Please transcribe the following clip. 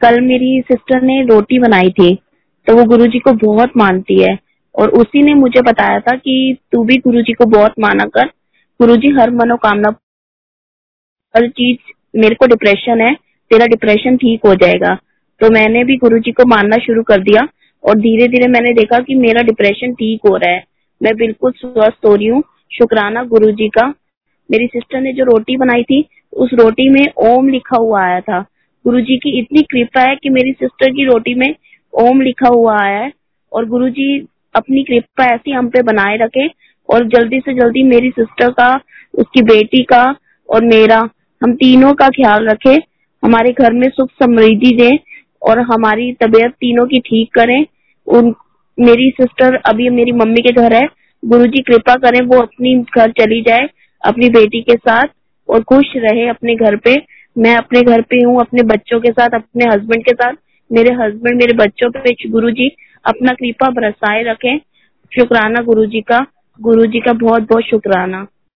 कल मेरी सिस्टर ने रोटी बनाई थी तो वो गुरु जी को बहुत मानती है। और उसी ने मुझे बताया था कि तू भी गुरु जी को बहुत माना कर। गुरु जी हर मनोकामना हर चीज़ मेरे को डिप्रेशन है, तेरा डिप्रेशन ठीक हो जाएगा। तो मैंने भी गुरु जी को मानना शुरू कर दिया और धीरे धीरे मैंने देखा कि मेरा डिप्रेशन ठीक हो रहा है। मैं बिल्कुल स्वस्थ हो रही हूँ। शुक्राना गुरु जी का। मेरी सिस्टर ने जो रोटी बनाई थी, उस रोटी में ओम लिखा हुआ आया था। गुरु जी की इतनी कृपा है कि मेरी सिस्टर की रोटी में ओम लिखा हुआ है और गुरु जी अपनी कृपा ऐसी हम पे बनाए रखे और जल्दी से जल्दी मेरी सिस्टर का, उसकी बेटी का और मेरा, हम तीनों का ख्याल रखे, हमारे घर में सुख समृद्धि दे और हमारी तबीयत तीनों की ठीक करें। उन, मेरी सिस्टर अभी मेरी मम्मी के घर है गुरु जी कृपा करें वो अपनी घर चली जाए, अपनी बेटी के साथ और खुश रहे अपने घर पे। मैं अपने घर पे हूँ, अपने बच्चों के साथ, अपने हस्बैंड के साथ। मेरे हस्बैंड मेरे बच्चों पे गुरु जी अपना कृपा बरसाए रखें। शुक्राना गुरु जी का। गुरु जी का बहुत बहुत शुक्राना।